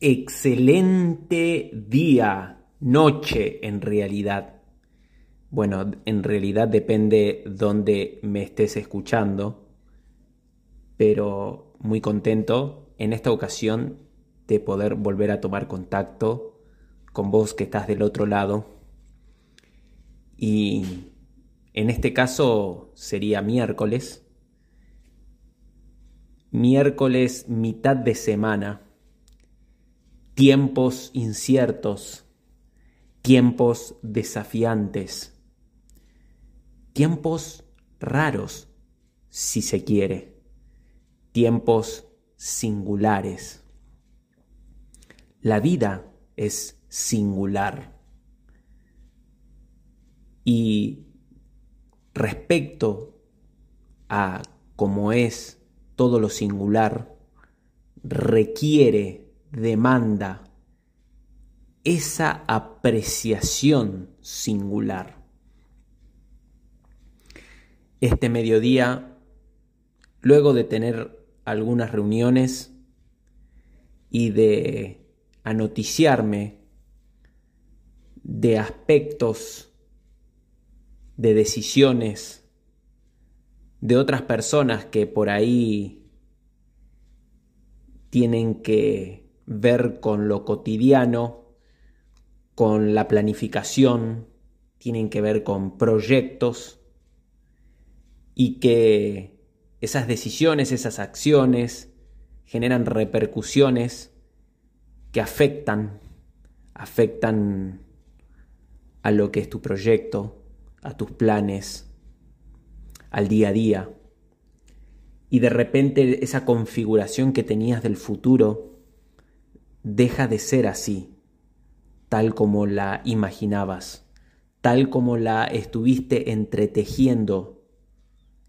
excelente día, noche en realidad. Bueno, en realidad depende dónde me estés escuchando, pero muy contento en esta ocasión de poder volver a tomar contacto con vos que estás del otro lado. Y en este caso sería miércoles. Miércoles mitad de semana tiempos inciertos, tiempos desafiantes, tiempos raros, si se quiere, tiempos singulares. La vida es singular. Y respecto a cómo es todo lo singular, requiere demanda esa apreciación singular. Este mediodía, luego de tener algunas reuniones y de anoticiarme de aspectos, de decisiones de otras personas que por ahí tienen que ver con lo cotidiano, con la planificación, tienen que ver con proyectos y que esas decisiones, esas acciones generan repercusiones que afectan, afectan a lo que es tu proyecto, a tus planes, al día a día. Y de repente esa configuración que tenías del futuro deja de ser así, tal como la imaginabas, tal como la estuviste entretejiendo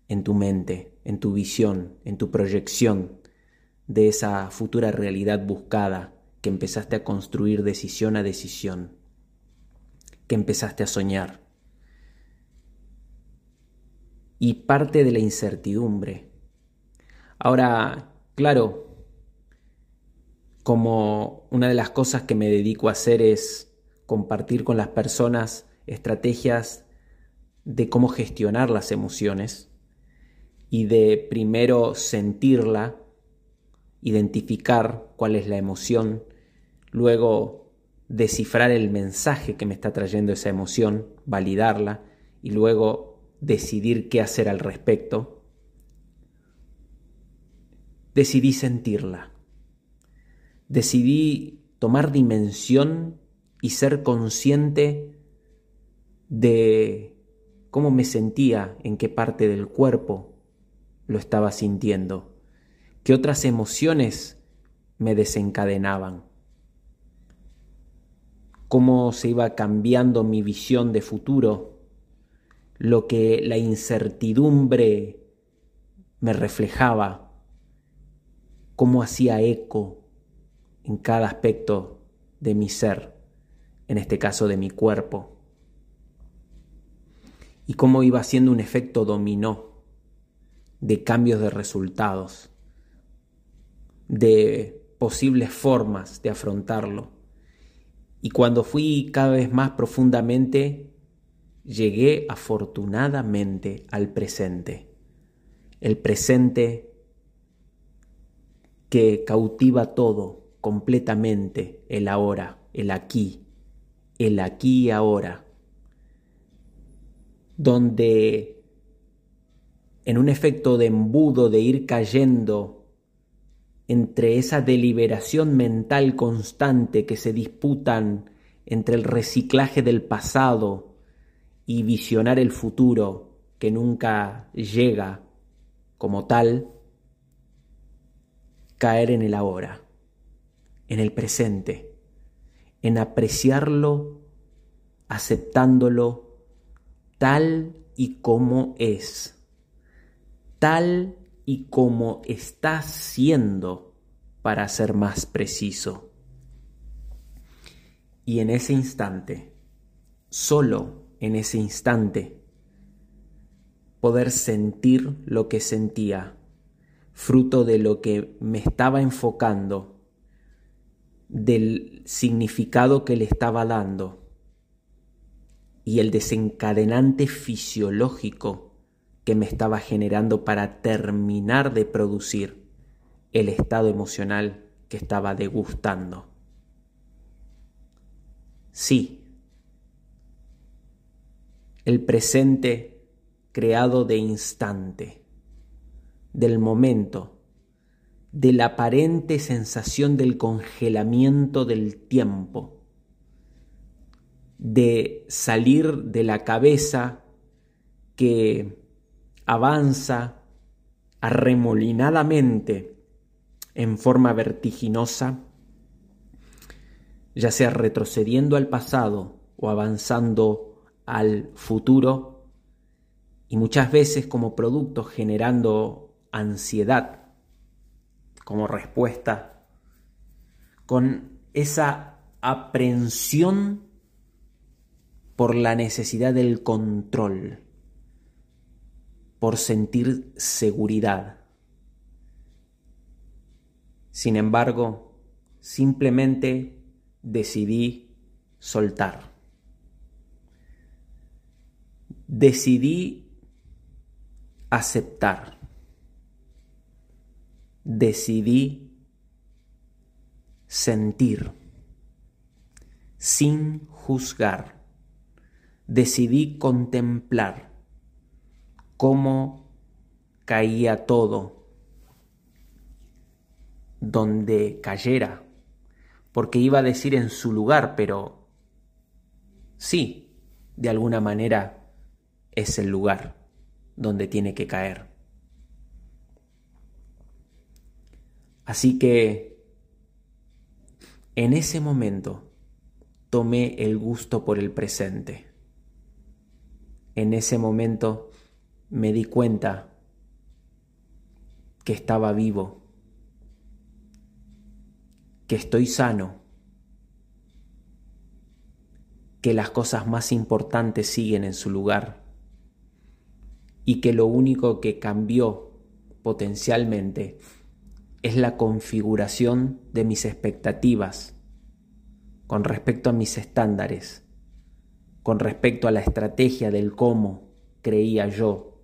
en tu mente, en tu visión, en tu proyección de esa futura realidad buscada que empezaste a construir decisión a decisión, que empezaste a soñar. Y parte de la incertidumbre. Ahora, claro, como una de las cosas que me dedico a hacer es compartir con las personas estrategias de cómo gestionar las emociones y de primero sentirla, identificar cuál es la emoción, luego descifrar el mensaje que me está trayendo esa emoción, validarla y luego decidir qué hacer al respecto. Decidí sentirla decidí tomar dimensión y ser consciente de cómo me sentía, en qué parte del cuerpo lo estaba sintiendo, qué otras emociones me desencadenaban, cómo se iba cambiando mi visión de futuro, lo que la incertidumbre me reflejaba, cómo hacía eco en cada aspecto de mi ser, en este caso de mi cuerpo, y cómo iba haciendo un efecto dominó de cambios de resultados, de posibles formas de afrontarlo. Y cuando fui cada vez más profundamente, llegué afortunadamente al presente. El presente que cautiva todo, completamente el ahora, el aquí, el aquí y ahora, donde en un efecto de embudo de ir cayendo entre esa deliberación mental constante que se disputan entre el reciclaje del pasado y visionar el futuro que nunca llega como tal, caer en el ahora en el presente, en apreciarlo, aceptándolo tal y como es, tal y como está siendo, para ser más preciso. Y en ese instante, solo en ese instante, poder sentir lo que sentía, fruto de lo que me estaba enfocando del significado que le estaba dando y el desencadenante fisiológico que me estaba generando para terminar de producir el estado emocional que estaba degustando. Sí, el presente creado de instante, del momento, de la aparente sensación del congelamiento del tiempo, de salir de la cabeza que avanza arremolinadamente en forma vertiginosa, ya sea retrocediendo al pasado o avanzando al futuro, y muchas veces como producto generando ansiedad como respuesta, con esa aprensión por la necesidad del control, por sentir seguridad. Sin embargo, simplemente decidí soltar. Decidí aceptar decidí sentir sin juzgar. Decidí contemplar cómo caía todo donde cayera, porque iba a decir en su lugar, pero sí, de alguna manera es el lugar donde tiene que caer. Así que en ese momento tomé el gusto por el presente. En ese momento me di cuenta que estaba vivo, que estoy sano, que las cosas más importantes siguen en su lugar y que lo único que cambió potencialmente es la configuración de mis expectativas con respecto a mis estándares, con respecto a la estrategia del cómo creía yo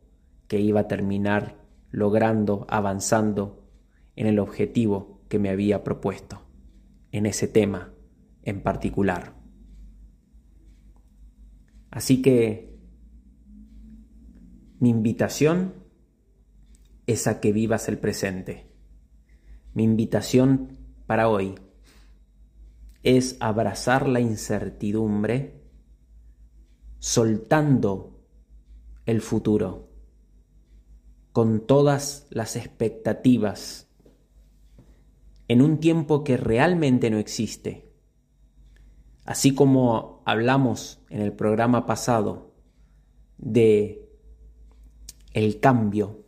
que iba a terminar logrando, avanzando en el objetivo que me había propuesto, en ese tema en particular. Así que mi invitación es a que vivas el presente mi invitación para hoy es abrazar la incertidumbre soltando el futuro con todas las expectativas en un tiempo que realmente no existe. Así como hablamos en el programa pasado de el cambio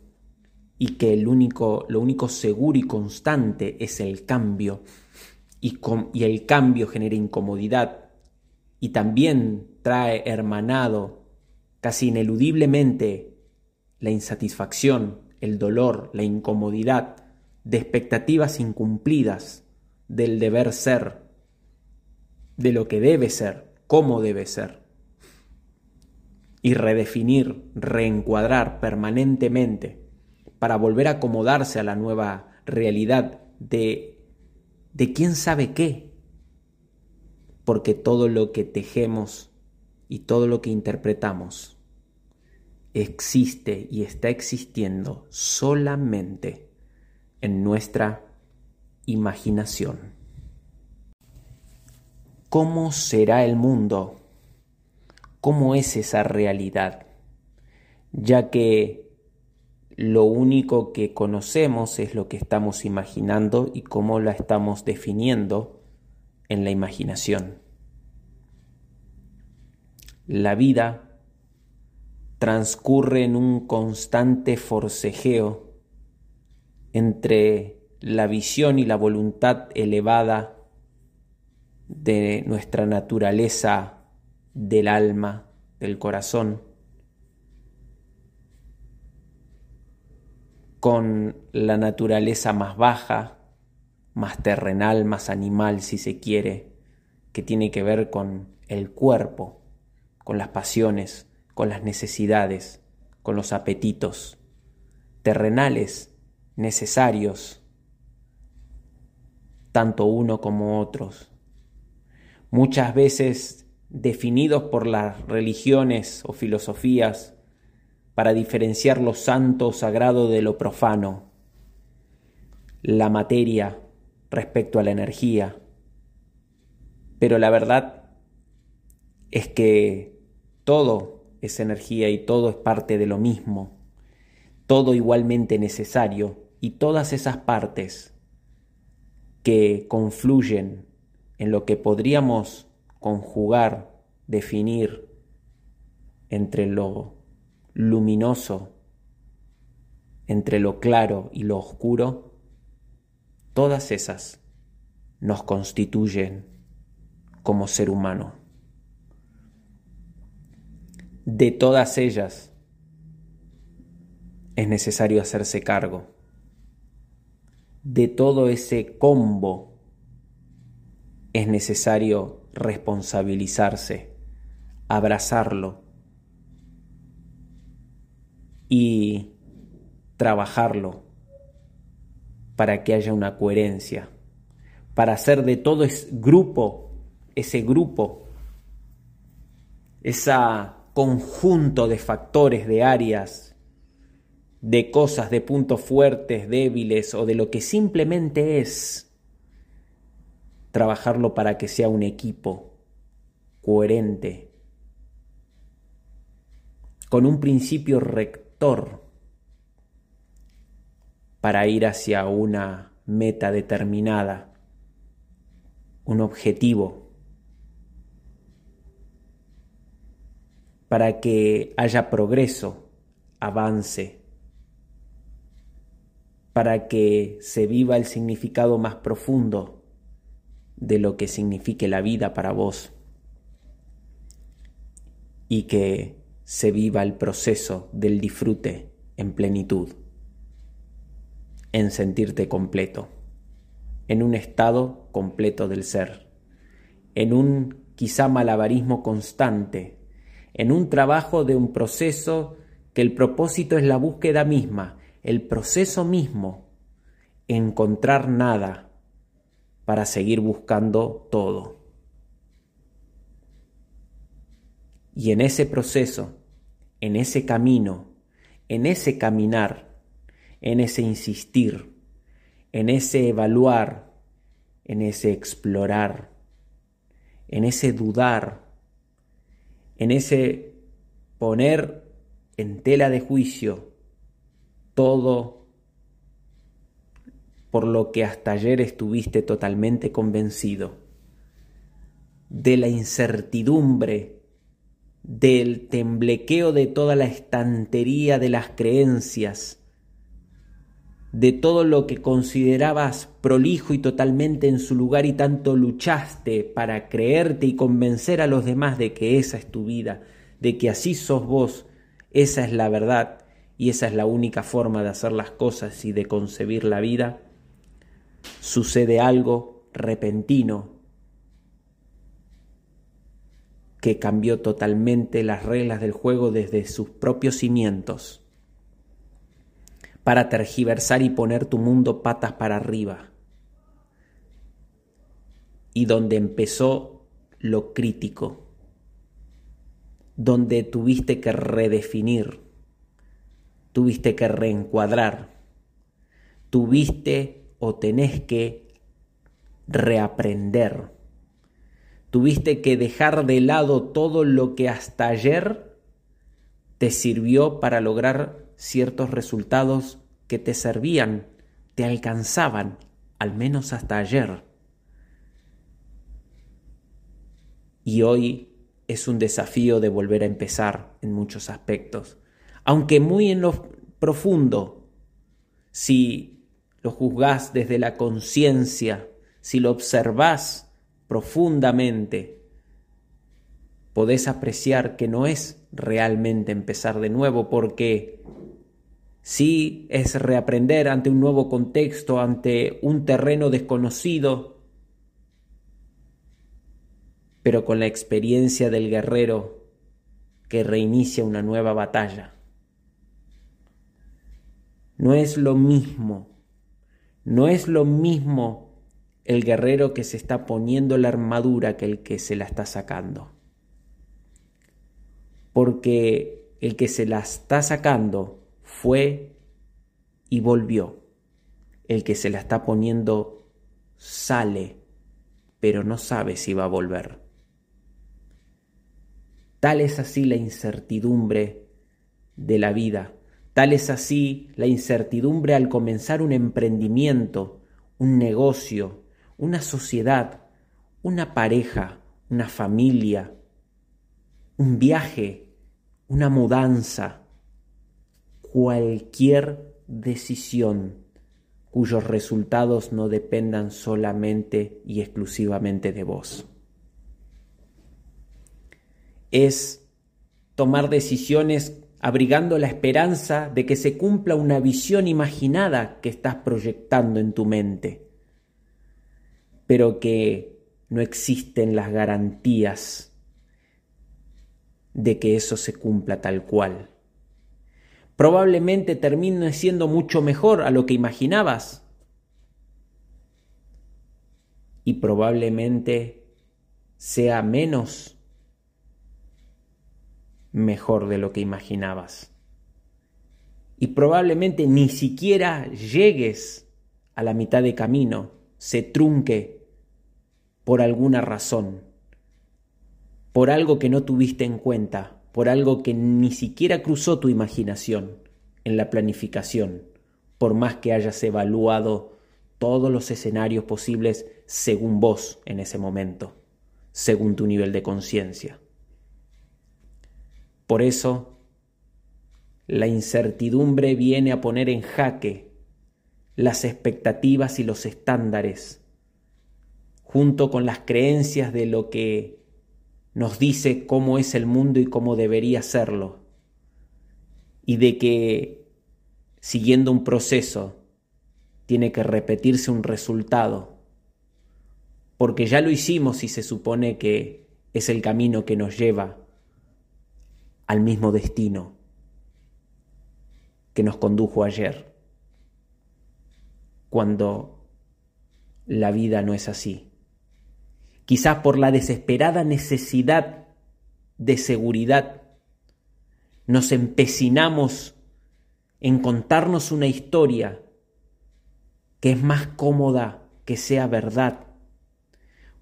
y que el único, lo único seguro y constante es el cambio y, y el cambio genera incomodidad y también trae hermanado casi ineludiblemente la insatisfacción, el dolor, la incomodidad de expectativas incumplidas del deber ser, de lo que debe ser, cómo debe ser. Y redefinir, reencuadrar permanentemente para volver a acomodarse a la nueva realidad de, de quién sabe qué. Porque todo lo que tejemos y todo lo que interpretamos existe y está existiendo solamente en nuestra imaginación. ¿Cómo será el mundo? ¿Cómo es esa realidad? Ya que lo único que conocemos es lo que estamos imaginando y cómo la estamos definiendo en la imaginación. La vida transcurre en un constante forcejeo entre la visión y la voluntad elevada de nuestra naturaleza del alma, del corazón, con la naturaleza más baja más terrenal, más animal si se quiere, que tiene que ver con el cuerpo, con las pasiones, con las necesidades, con los apetitos, terrenales, necesarios, tanto uno como otros. Muchas veces definidos por las religiones o filosofías para diferenciar lo santo o sagrado de lo profano, la materia respecto a la energía. Pero la verdad es que todo es energía y todo es parte de lo mismo, todo igualmente necesario y todas esas partes que confluyen en lo que podríamos conjugar, definir entre lo luminoso, entre lo claro y lo oscuro, todas esas nos constituyen como ser humano. De todas ellas es necesario hacerse cargo. De todo ese combo es necesario responsabilizarse, abrazarlo y trabajarlo para que haya una coherencia, para hacer de todo ese grupo, ese grupo, ese conjunto de factores, de áreas, de cosas, de puntos fuertes, débiles o de lo que simplemente es, trabajarlo para que sea un equipo coherente, con un principio para ir hacia una meta determinada, un objetivo, para que haya progreso, avance, para que se viva el significado más profundo de lo que signifique la vida para vos y que se viva el proceso del disfrute en plenitud, en sentirte completo, en un estado completo del ser, en un quizá malabarismo constante, en un trabajo de un proceso que el propósito es la búsqueda misma, el proceso mismo, encontrar nada para seguir buscando todo. Y en ese proceso, en ese camino, en ese caminar, en ese insistir, en ese evaluar, en ese explorar, en ese dudar, en ese poner en tela de juicio todo por lo que hasta ayer estuviste totalmente convencido, de la incertidumbre, del temblequeo de toda la estantería de las creencias, de todo lo que considerabas prolijo y totalmente en su lugar y tanto luchaste para creerte y convencer a los demás de que esa es tu vida, de que así sos vos, esa es la verdad y esa es la única forma de hacer las cosas y de concebir la vida, sucede algo repentino que cambió totalmente las reglas del juego desde sus propios cimientos. Para tergiversar y poner tu mundo patas para arriba. Y donde empezó lo crítico, donde tuviste que redefinir. Tuviste que reencuadrar, tuviste o tenés que reaprender, tuviste que dejar de lado todo lo que hasta ayer te sirvió para lograr ciertos resultados que te servían, te alcanzaban, al menos hasta ayer. Y hoy es un desafío de volver a empezar en muchos aspectos aunque muy en lo profundo, si lo juzgás desde la conciencia, si lo observás profundamente, podés apreciar que no es realmente empezar de nuevo porque Sí, es reaprender ante un nuevo contexto, ante un terreno desconocido, pero con la experiencia del guerrero que reinicia una nueva batalla. No es lo mismo, no es lo mismo el guerrero que se está poniendo la armadura que el que se la está sacando. Porque el que se la está sacando fue y volvió. El que se la está poniendo sale, pero no sabe si va a volver. Tal es así la incertidumbre de la vida, tal es así la incertidumbre al comenzar un emprendimiento, un negocio, una sociedad, una pareja, una familia, un viaje, una mudanza, cualquier decisión cuyos resultados no dependan solamente y exclusivamente de vos. Es tomar decisiones abrigando la esperanza de que se cumpla una visión imaginada que estás proyectando en tu mente, pero que no existen las garantías de que eso se cumpla tal cual probablemente termine siendo mucho mejor a lo que imaginabas. Y probablemente sea menos mejor de lo que imaginabas. Y probablemente ni siquiera llegues a la mitad de camino, se trunque por alguna razón, por algo que no tuviste en cuenta por algo que ni siquiera cruzó tu imaginación en la planificación, por más que hayas evaluado todos los escenarios posibles según vos en ese momento, según tu nivel de conciencia. Por eso, la incertidumbre viene a poner en jaque las expectativas y los estándares, junto con las creencias de lo que nos dice cómo es el mundo y cómo debería serlo, y de que siguiendo un proceso tiene que repetirse un resultado, porque ya lo hicimos y se supone que es el camino que nos lleva al mismo destino que nos condujo ayer, cuando la vida no es así quizás por la desesperada necesidad de seguridad, nos empecinamos en contarnos una historia que es más cómoda que sea verdad,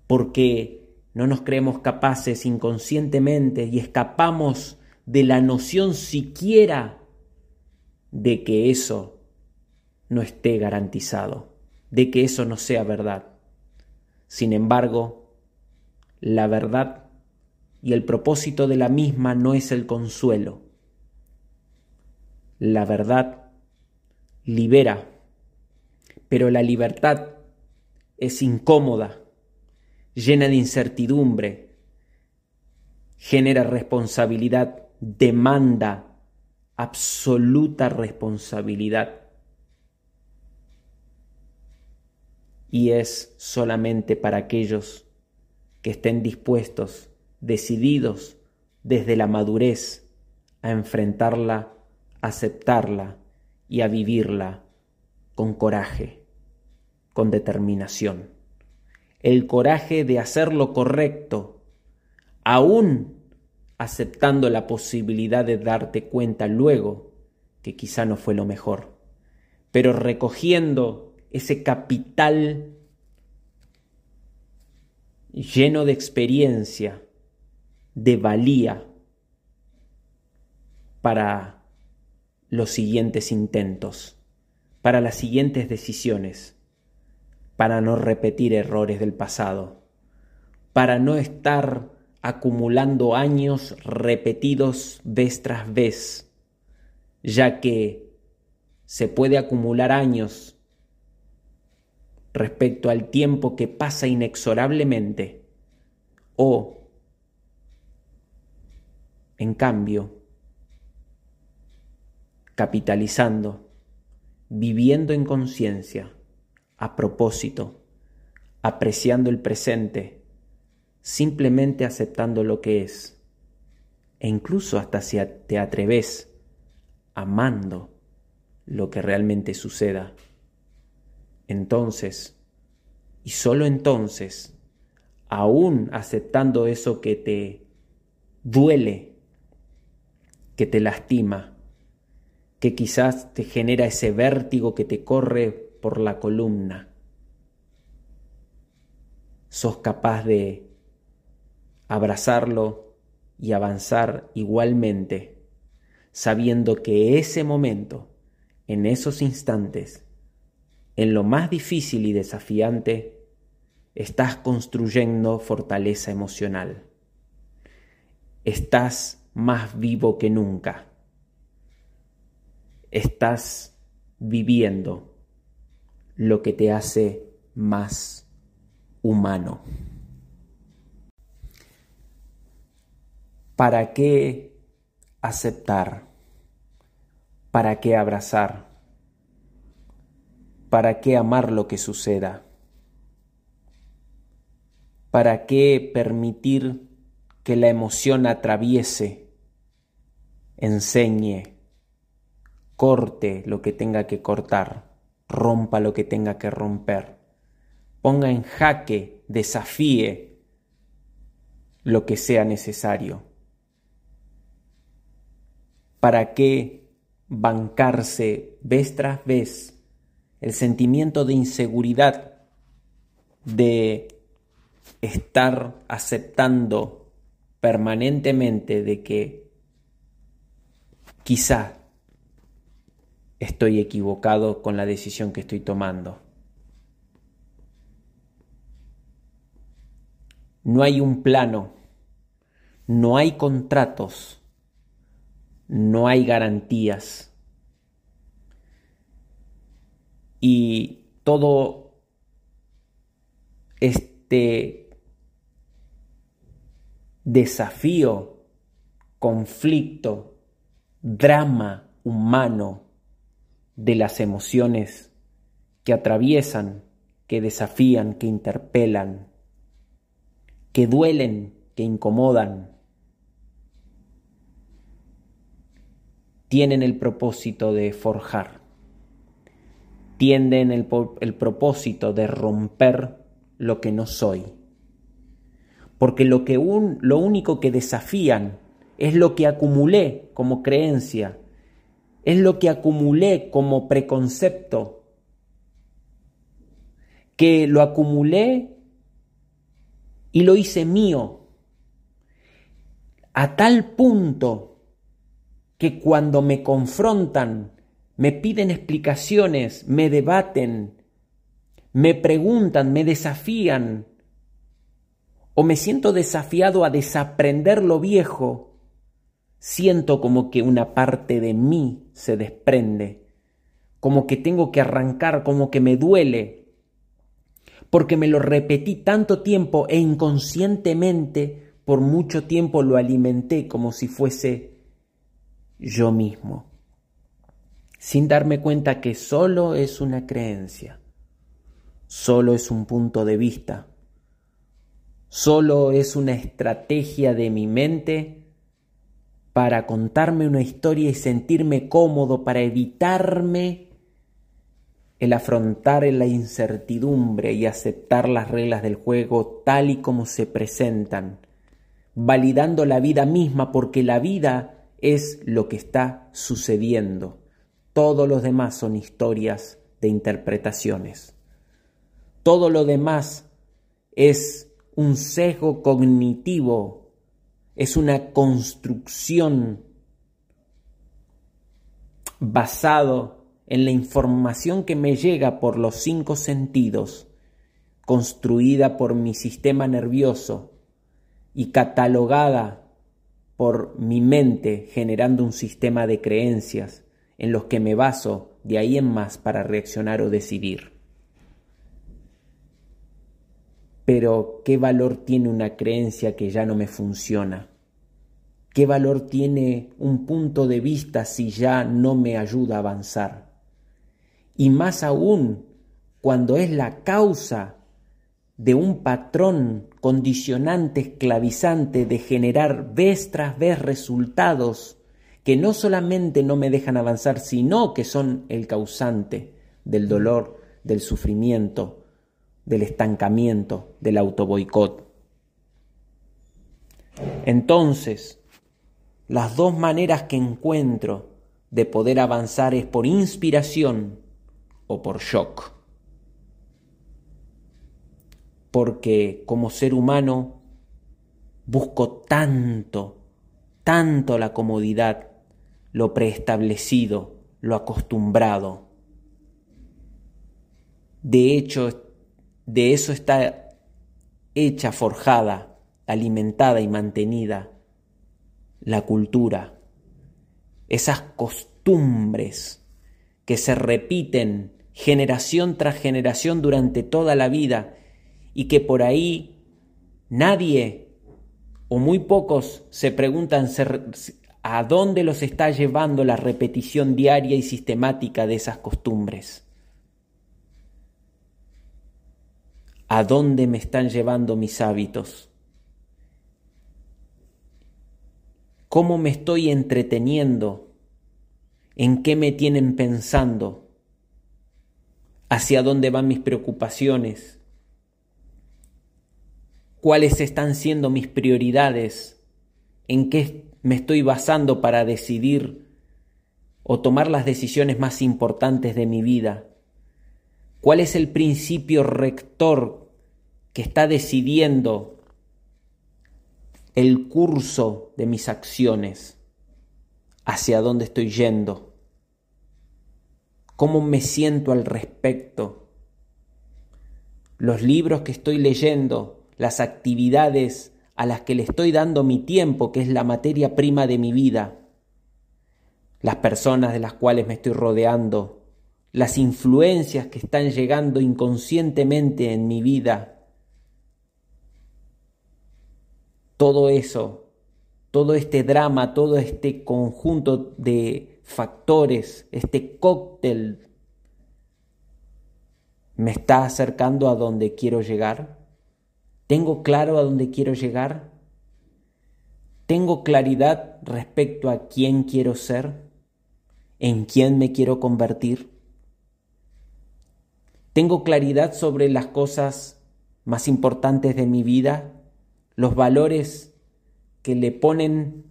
porque no nos creemos capaces inconscientemente y escapamos de la noción siquiera de que eso no esté garantizado, de que eso no sea verdad. Sin embargo, la verdad y el propósito de la misma no es el consuelo. La verdad libera, pero la libertad es incómoda, llena de incertidumbre, genera responsabilidad, demanda absoluta responsabilidad. Y es solamente para aquellos que estén dispuestos, decididos desde la madurez a enfrentarla, aceptarla y a vivirla con coraje, con determinación. El coraje de hacer lo correcto, aún aceptando la posibilidad de darte cuenta luego que quizá no fue lo mejor, pero recogiendo ese capital lleno de experiencia, de valía para los siguientes intentos, para las siguientes decisiones, para no repetir errores del pasado, para no estar acumulando años repetidos vez tras vez, ya que se puede acumular años respecto al tiempo que pasa inexorablemente o, en cambio, capitalizando, viviendo en conciencia, a propósito, apreciando el presente, simplemente aceptando lo que es, e incluso hasta si te atreves amando lo que realmente suceda. Entonces, y solo entonces, aún aceptando eso que te duele, que te lastima, que quizás te genera ese vértigo que te corre por la columna, sos capaz de abrazarlo y avanzar igualmente, sabiendo que ese momento, en esos instantes, en lo más difícil y desafiante, estás construyendo fortaleza emocional. Estás más vivo que nunca. Estás viviendo lo que te hace más humano. ¿Para qué aceptar? ¿Para qué abrazar? ¿Para qué amar lo que suceda? ¿Para qué permitir que la emoción atraviese, enseñe, corte lo que tenga que cortar, rompa lo que tenga que romper, ponga en jaque, desafíe lo que sea necesario? ¿Para qué bancarse vez tras vez el sentimiento de inseguridad, de estar aceptando permanentemente de que quizá estoy equivocado con la decisión que estoy tomando. No hay un plano, no hay contratos, no hay garantías y todo este desafío, conflicto, drama humano de las emociones que atraviesan, que desafían, que interpelan, que duelen, que incomodan, tienen el propósito de forjar tienden el, el propósito de romper lo que no soy. Porque lo, que un, lo único que desafían es lo que acumulé como creencia, es lo que acumulé como preconcepto, que lo acumulé y lo hice mío, a tal punto que cuando me confrontan me piden explicaciones, me debaten, me preguntan, me desafían, o me siento desafiado a desaprender lo viejo, siento como que una parte de mí se desprende, como que tengo que arrancar, como que me duele, porque me lo repetí tanto tiempo e inconscientemente por mucho tiempo lo alimenté como si fuese yo mismo sin darme cuenta que solo es una creencia, solo es un punto de vista, solo es una estrategia de mi mente para contarme una historia y sentirme cómodo, para evitarme el afrontar la incertidumbre y aceptar las reglas del juego tal y como se presentan, validando la vida misma porque la vida es lo que está sucediendo todos los demás son historias de interpretaciones. Todo lo demás es un sesgo cognitivo, es una construcción basado en la información que me llega por los cinco sentidos, construida por mi sistema nervioso y catalogada por mi mente generando un sistema de creencias en los que me baso de ahí en más para reaccionar o decidir. Pero, ¿qué valor tiene una creencia que ya no me funciona? ¿Qué valor tiene un punto de vista si ya no me ayuda a avanzar? Y más aún cuando es la causa de un patrón condicionante, esclavizante de generar vez tras vez resultados que no solamente no me dejan avanzar, sino que son el causante del dolor, del sufrimiento, del estancamiento, del autoboicot. Entonces, las dos maneras que encuentro de poder avanzar es por inspiración o por shock porque como ser humano busco tanto, tanto la comodidad, lo preestablecido, lo acostumbrado. De hecho, de eso está hecha, forjada, alimentada y mantenida la cultura. Esas costumbres que se repiten generación tras generación durante toda la vida y que por ahí nadie o muy pocos se preguntan a dónde los está llevando la repetición diaria y sistemática de esas costumbres. ¿A dónde me están llevando mis hábitos? ¿Cómo me estoy entreteniendo? ¿En qué me tienen pensando? ¿Hacia dónde van mis preocupaciones? cuáles están siendo mis prioridades, en qué me estoy basando para decidir o tomar las decisiones más importantes de mi vida, cuál es el principio rector que está decidiendo el curso de mis acciones, hacia dónde estoy yendo, cómo me siento al respecto, los libros que estoy leyendo, las actividades a las que le estoy dando mi tiempo, que es la materia prima de mi vida, las personas de las cuales me estoy rodeando, las influencias que están llegando inconscientemente en mi vida. Todo eso, todo este drama, todo este conjunto de factores, este cóctel, me está acercando a donde quiero llegar. ¿Tengo claro a dónde quiero llegar? ¿Tengo claridad respecto a quién quiero ser? ¿En quién me quiero convertir? ¿Tengo claridad sobre las cosas más importantes de mi vida? ¿Los valores que le ponen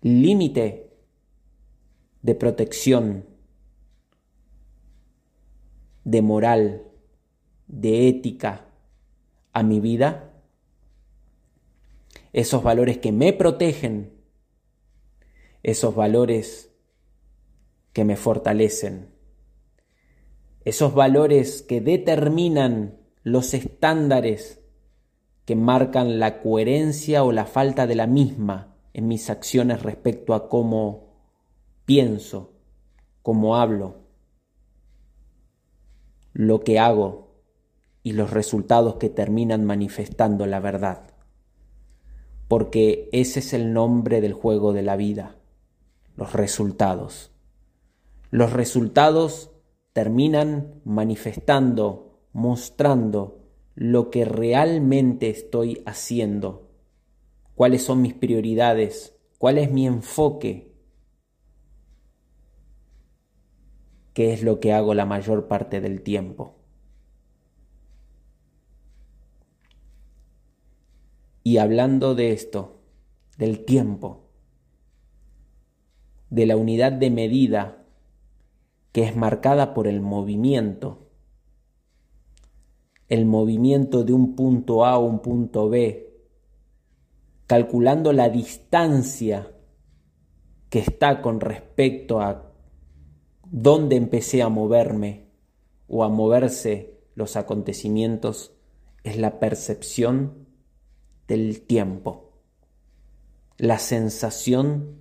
límite de protección, de moral, de ética? A mi vida, esos valores que me protegen, esos valores que me fortalecen, esos valores que determinan los estándares que marcan la coherencia o la falta de la misma en mis acciones respecto a cómo pienso, cómo hablo, lo que hago y los resultados que terminan manifestando la verdad. Porque ese es el nombre del juego de la vida, los resultados. Los resultados terminan manifestando, mostrando lo que realmente estoy haciendo, cuáles son mis prioridades, cuál es mi enfoque, qué es lo que hago la mayor parte del tiempo. Y hablando de esto, del tiempo, de la unidad de medida que es marcada por el movimiento, el movimiento de un punto A a un punto B, calculando la distancia que está con respecto a dónde empecé a moverme o a moverse los acontecimientos, es la percepción del tiempo, la sensación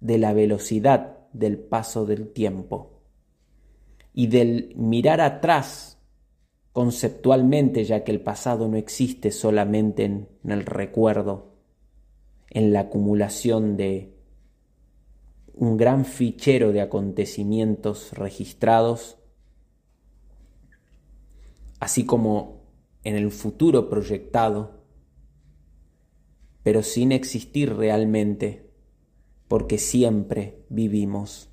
de la velocidad del paso del tiempo. Y del mirar atrás conceptualmente, ya que el pasado no existe solamente en, el recuerdo, en la acumulación de un gran fichero de acontecimientos registrados, así como en el futuro proyectado, pero sin existir realmente, porque siempre vivimos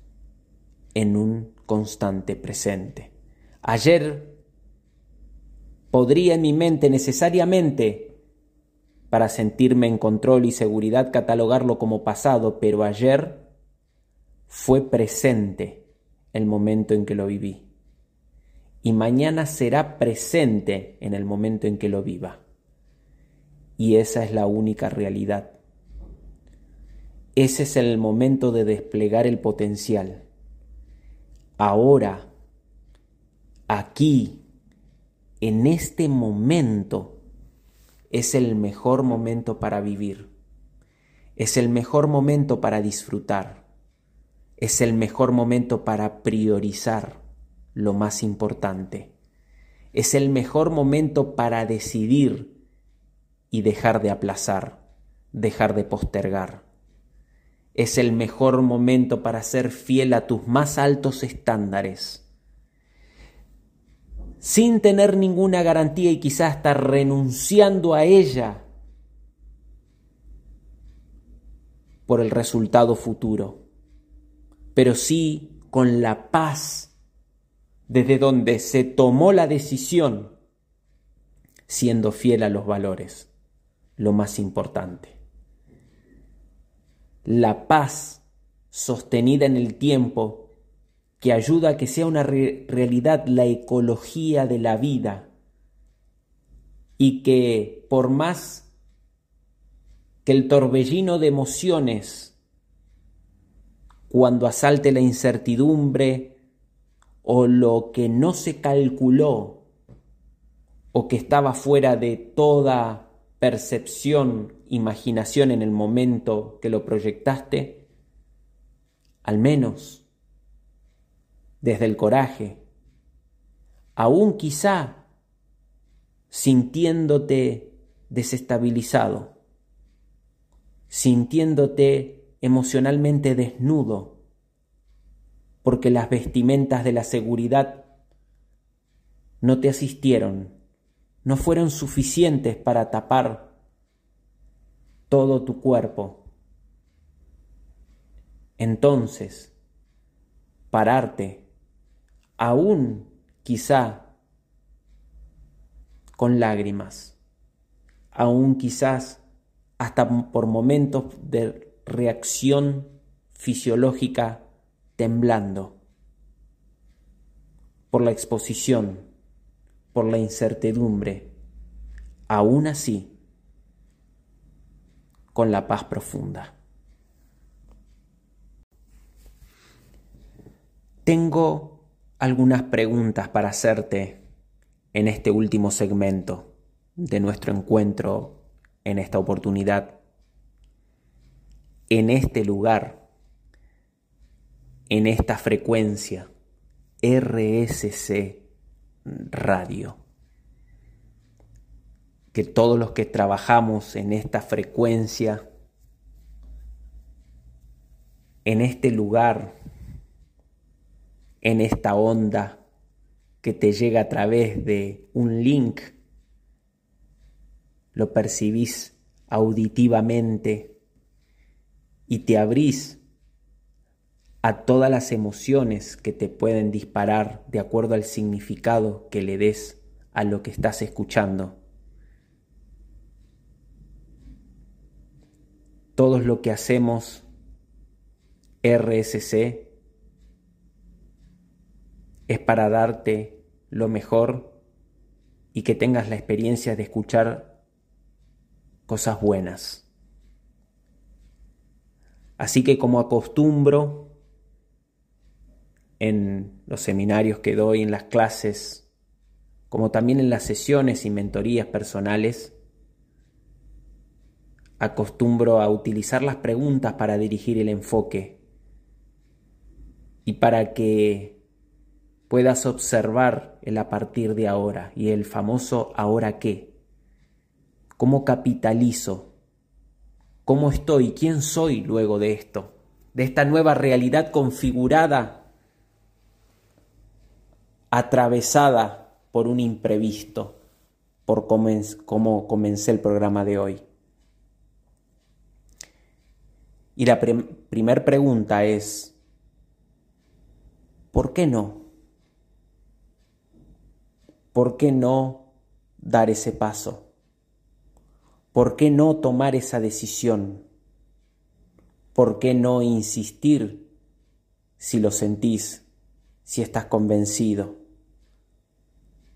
en un constante presente. Ayer podría en mi mente necesariamente, para sentirme en control y seguridad, catalogarlo como pasado, pero ayer fue presente el momento en que lo viví. Y mañana será presente en el momento en que lo viva. Y esa es la única realidad. Ese es el momento de desplegar el potencial. Ahora, aquí, en este momento es el mejor momento para vivir, es el mejor momento para disfrutar, es el mejor momento para priorizar lo más importante, es el mejor momento para decidir y dejar de aplazar, dejar de postergar. Es el mejor momento para ser fiel a tus más altos estándares. Sin tener ninguna garantía y quizás estar renunciando a ella por el resultado futuro, pero sí con la paz desde donde se tomó la decisión, siendo fiel a los valores, lo más importante. La paz sostenida en el tiempo que ayuda a que sea una realidad la ecología de la vida y que por más que el torbellino de emociones, cuando asalte la incertidumbre o lo que no se calculó o que estaba fuera de toda percepción, imaginación en el momento que lo proyectaste, al menos desde el coraje, aún quizá sintiéndote desestabilizado, sintiéndote emocionalmente desnudo, porque las vestimentas de la seguridad no te asistieron, no fueron suficientes para tapar todo tu cuerpo. Entonces, pararte aún quizá con lágrimas, aún quizás hasta por momentos de reacción fisiológica temblando, por la exposición, por la incertidumbre, aún así, con la paz profunda. Tengo algunas preguntas para hacerte en este último segmento de nuestro encuentro en esta oportunidad, en este lugar, en esta frecuencia, RSC Radio. Que todos los que trabajamos en esta frecuencia, en este lugar, en esta onda que te llega a través de un link, lo percibís auditivamente y te abrís a todas las emociones que te pueden disparar de acuerdo al significado que le des a lo que estás escuchando. Todo lo que hacemos RSC es para darte lo mejor y que tengas la experiencia de escuchar cosas buenas. Así que como acostumbro en los seminarios que doy, en las clases, como también en las sesiones y mentorías personales, acostumbro a utilizar las preguntas para dirigir el enfoque y para que puedas observar el a partir de ahora y el famoso ahora qué. ¿Cómo capitalizo ¿Cómo estoy? ¿Quién soy luego de esto? De esta nueva realidad configurada, atravesada por un imprevisto, por cómo comencé el programa de hoy. Y la primera pregunta es, ¿por qué no? ¿Por qué no dar ese paso? ¿Por qué no tomar esa decisión? ¿Por qué no insistir si lo sentís, si estás convencido,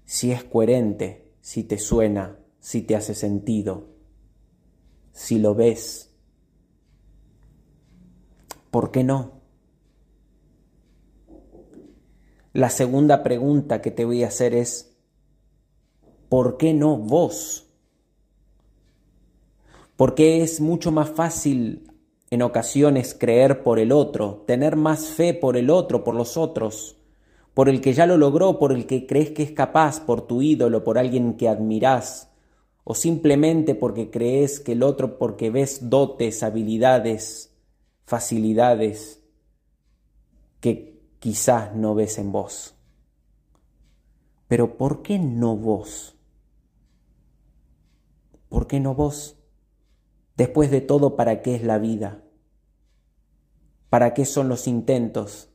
si es coherente, si te suena, si te hace sentido, si lo ves? ¿Por qué no? La segunda pregunta que te voy a hacer es, ¿por qué no vos? Porque es mucho más fácil en ocasiones creer por el otro, tener más fe por el otro, por los otros, por el que ya lo logró, por el que crees que es capaz, por tu ídolo, por alguien que admirás, o simplemente porque crees que el otro, porque ves dotes, habilidades, facilidades que quizás no ves en vos. Pero ¿por qué no vos? ¿Por qué no vos? Después de todo, ¿para qué es la vida? ¿Para qué son los intentos?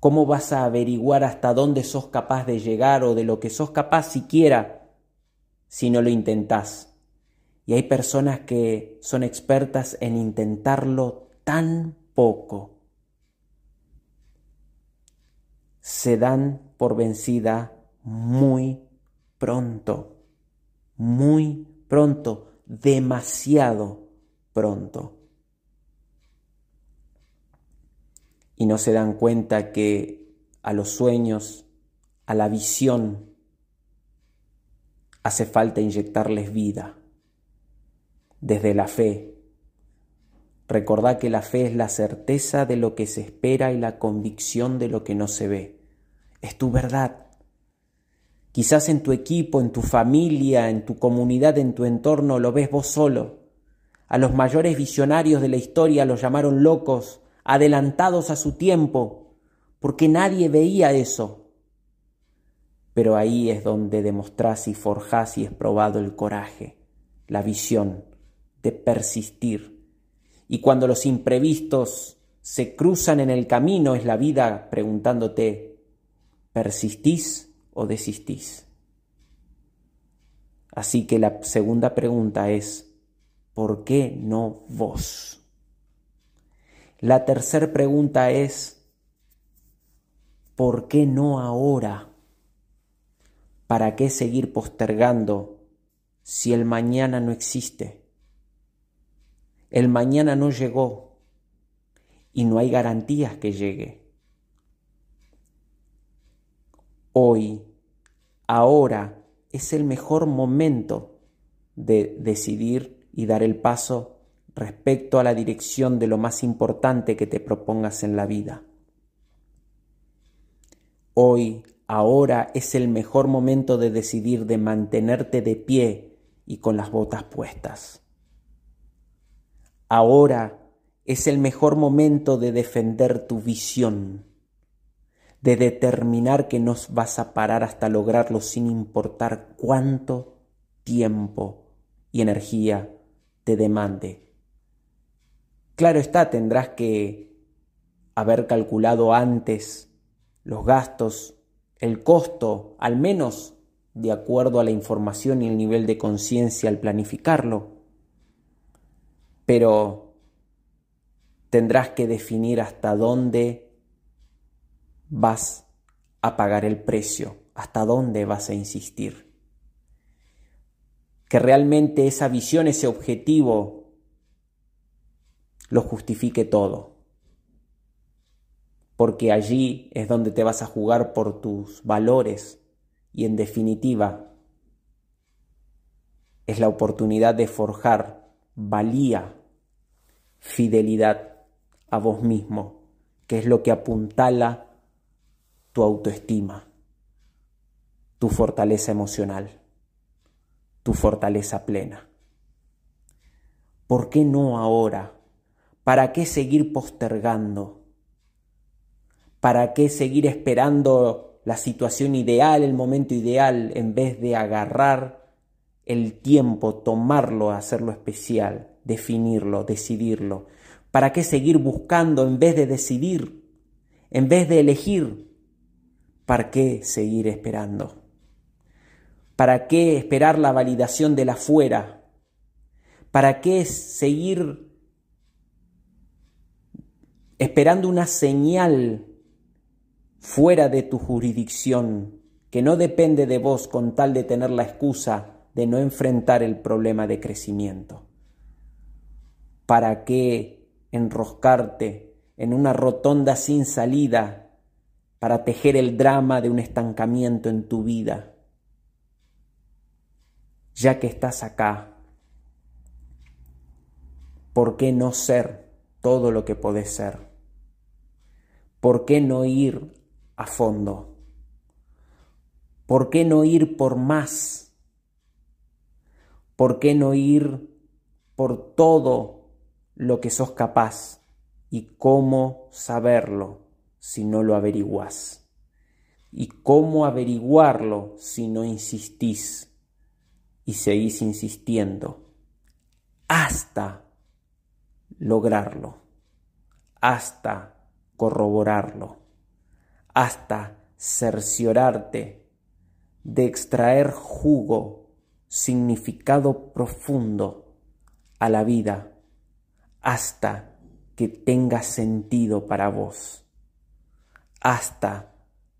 ¿Cómo vas a averiguar hasta dónde sos capaz de llegar o de lo que sos capaz siquiera si no lo intentás? Y hay personas que son expertas en intentarlo tan poco. Se dan por vencida muy pronto, muy pronto, demasiado pronto. Y no se dan cuenta que a los sueños, a la visión, hace falta inyectarles vida desde la fe. Recordá que la fe es la certeza de lo que se espera y la convicción de lo que no se ve. Es tu verdad. Quizás en tu equipo, en tu familia, en tu comunidad, en tu entorno lo ves vos solo. A los mayores visionarios de la historia los llamaron locos, adelantados a su tiempo, porque nadie veía eso. Pero ahí es donde demostrás y forjás y es probado el coraje, la visión, de persistir. Y cuando los imprevistos se cruzan en el camino, es la vida preguntándote, ¿persistís o desistís? Así que la segunda pregunta es, ¿por qué no vos? La tercera pregunta es, ¿por qué no ahora? ¿Para qué seguir postergando si el mañana no existe? El mañana no llegó y no hay garantías que llegue. Hoy, ahora, es el mejor momento de decidir y dar el paso respecto a la dirección de lo más importante que te propongas en la vida. Hoy, ahora es el mejor momento de decidir de mantenerte de pie y con las botas puestas. Ahora es el mejor momento de defender tu visión, de determinar que no vas a parar hasta lograrlo sin importar cuánto tiempo y energía te demande. Claro está, tendrás que haber calculado antes los gastos, el costo, al menos de acuerdo a la información y el nivel de conciencia al planificarlo pero tendrás que definir hasta dónde vas a pagar el precio, hasta dónde vas a insistir. Que realmente esa visión, ese objetivo, lo justifique todo. Porque allí es donde te vas a jugar por tus valores y en definitiva es la oportunidad de forjar valía fidelidad a vos mismo, que es lo que apuntala tu autoestima, tu fortaleza emocional, tu fortaleza plena. ¿Por qué no ahora? ¿Para qué seguir postergando? ¿Para qué seguir esperando la situación ideal, el momento ideal, en vez de agarrar el tiempo, tomarlo, hacerlo especial, definirlo, decidirlo? ¿Para qué seguir buscando en vez de decidir, en vez de elegir? ¿Para qué seguir esperando? ¿Para qué esperar la validación de la fuera? ¿Para qué seguir esperando una señal fuera de tu jurisdicción que no depende de vos con tal de tener la excusa de no enfrentar el problema de crecimiento? ¿Para qué enroscarte en una rotonda sin salida para tejer el drama de un estancamiento en tu vida? Ya que estás acá, ¿por qué no ser todo lo que podés ser? ¿Por qué no ir a fondo? ¿Por qué no ir por más? ¿Por qué no ir por todo lo que sos capaz? ¿Y cómo saberlo si no lo averiguás? ¿Y cómo averiguarlo si no insistís y seguís insistiendo hasta lograrlo? Hasta corroborarlo, hasta cerciorarte de extraer jugo, significado profundo a la vida, hasta que tenga sentido para vos, hasta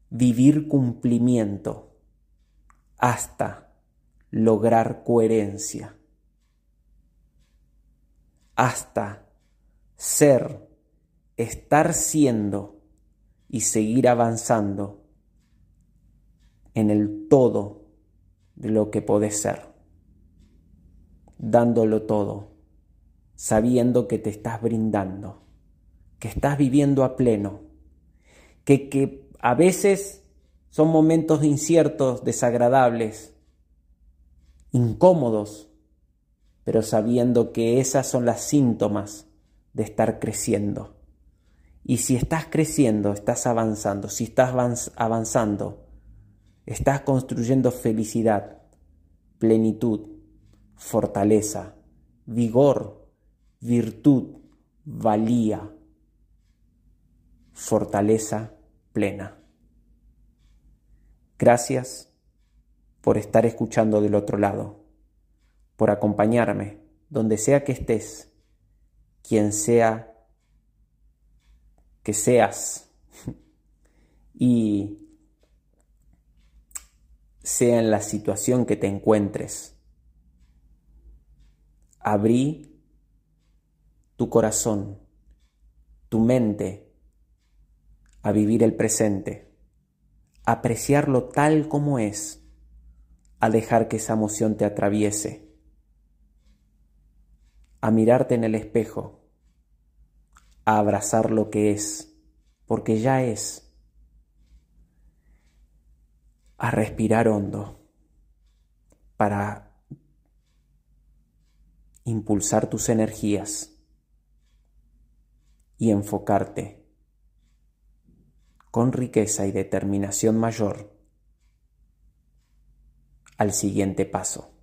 vivir cumplimiento, hasta lograr coherencia, hasta ser estar siendo y seguir avanzando en el todo de lo que podés ser, dándolo todo, sabiendo que te estás brindando, que estás viviendo a pleno, que, que a veces son momentos inciertos, desagradables, incómodos, pero sabiendo que esas son las síntomas de estar creciendo y si estás creciendo, estás avanzando, si estás avanzando, estás construyendo felicidad, plenitud, fortaleza, vigor, virtud, valía, fortaleza plena. Gracias por estar escuchando del otro lado, por acompañarme donde sea que estés, quien sea que seas y sea en la situación que te encuentres. Abrí tu corazón, tu mente a vivir el presente, a apreciarlo tal como es, a dejar que esa emoción te atraviese, a mirarte en el espejo a abrazar lo que es, porque ya es, a respirar hondo para impulsar tus energías y enfocarte con riqueza y determinación mayor al siguiente paso.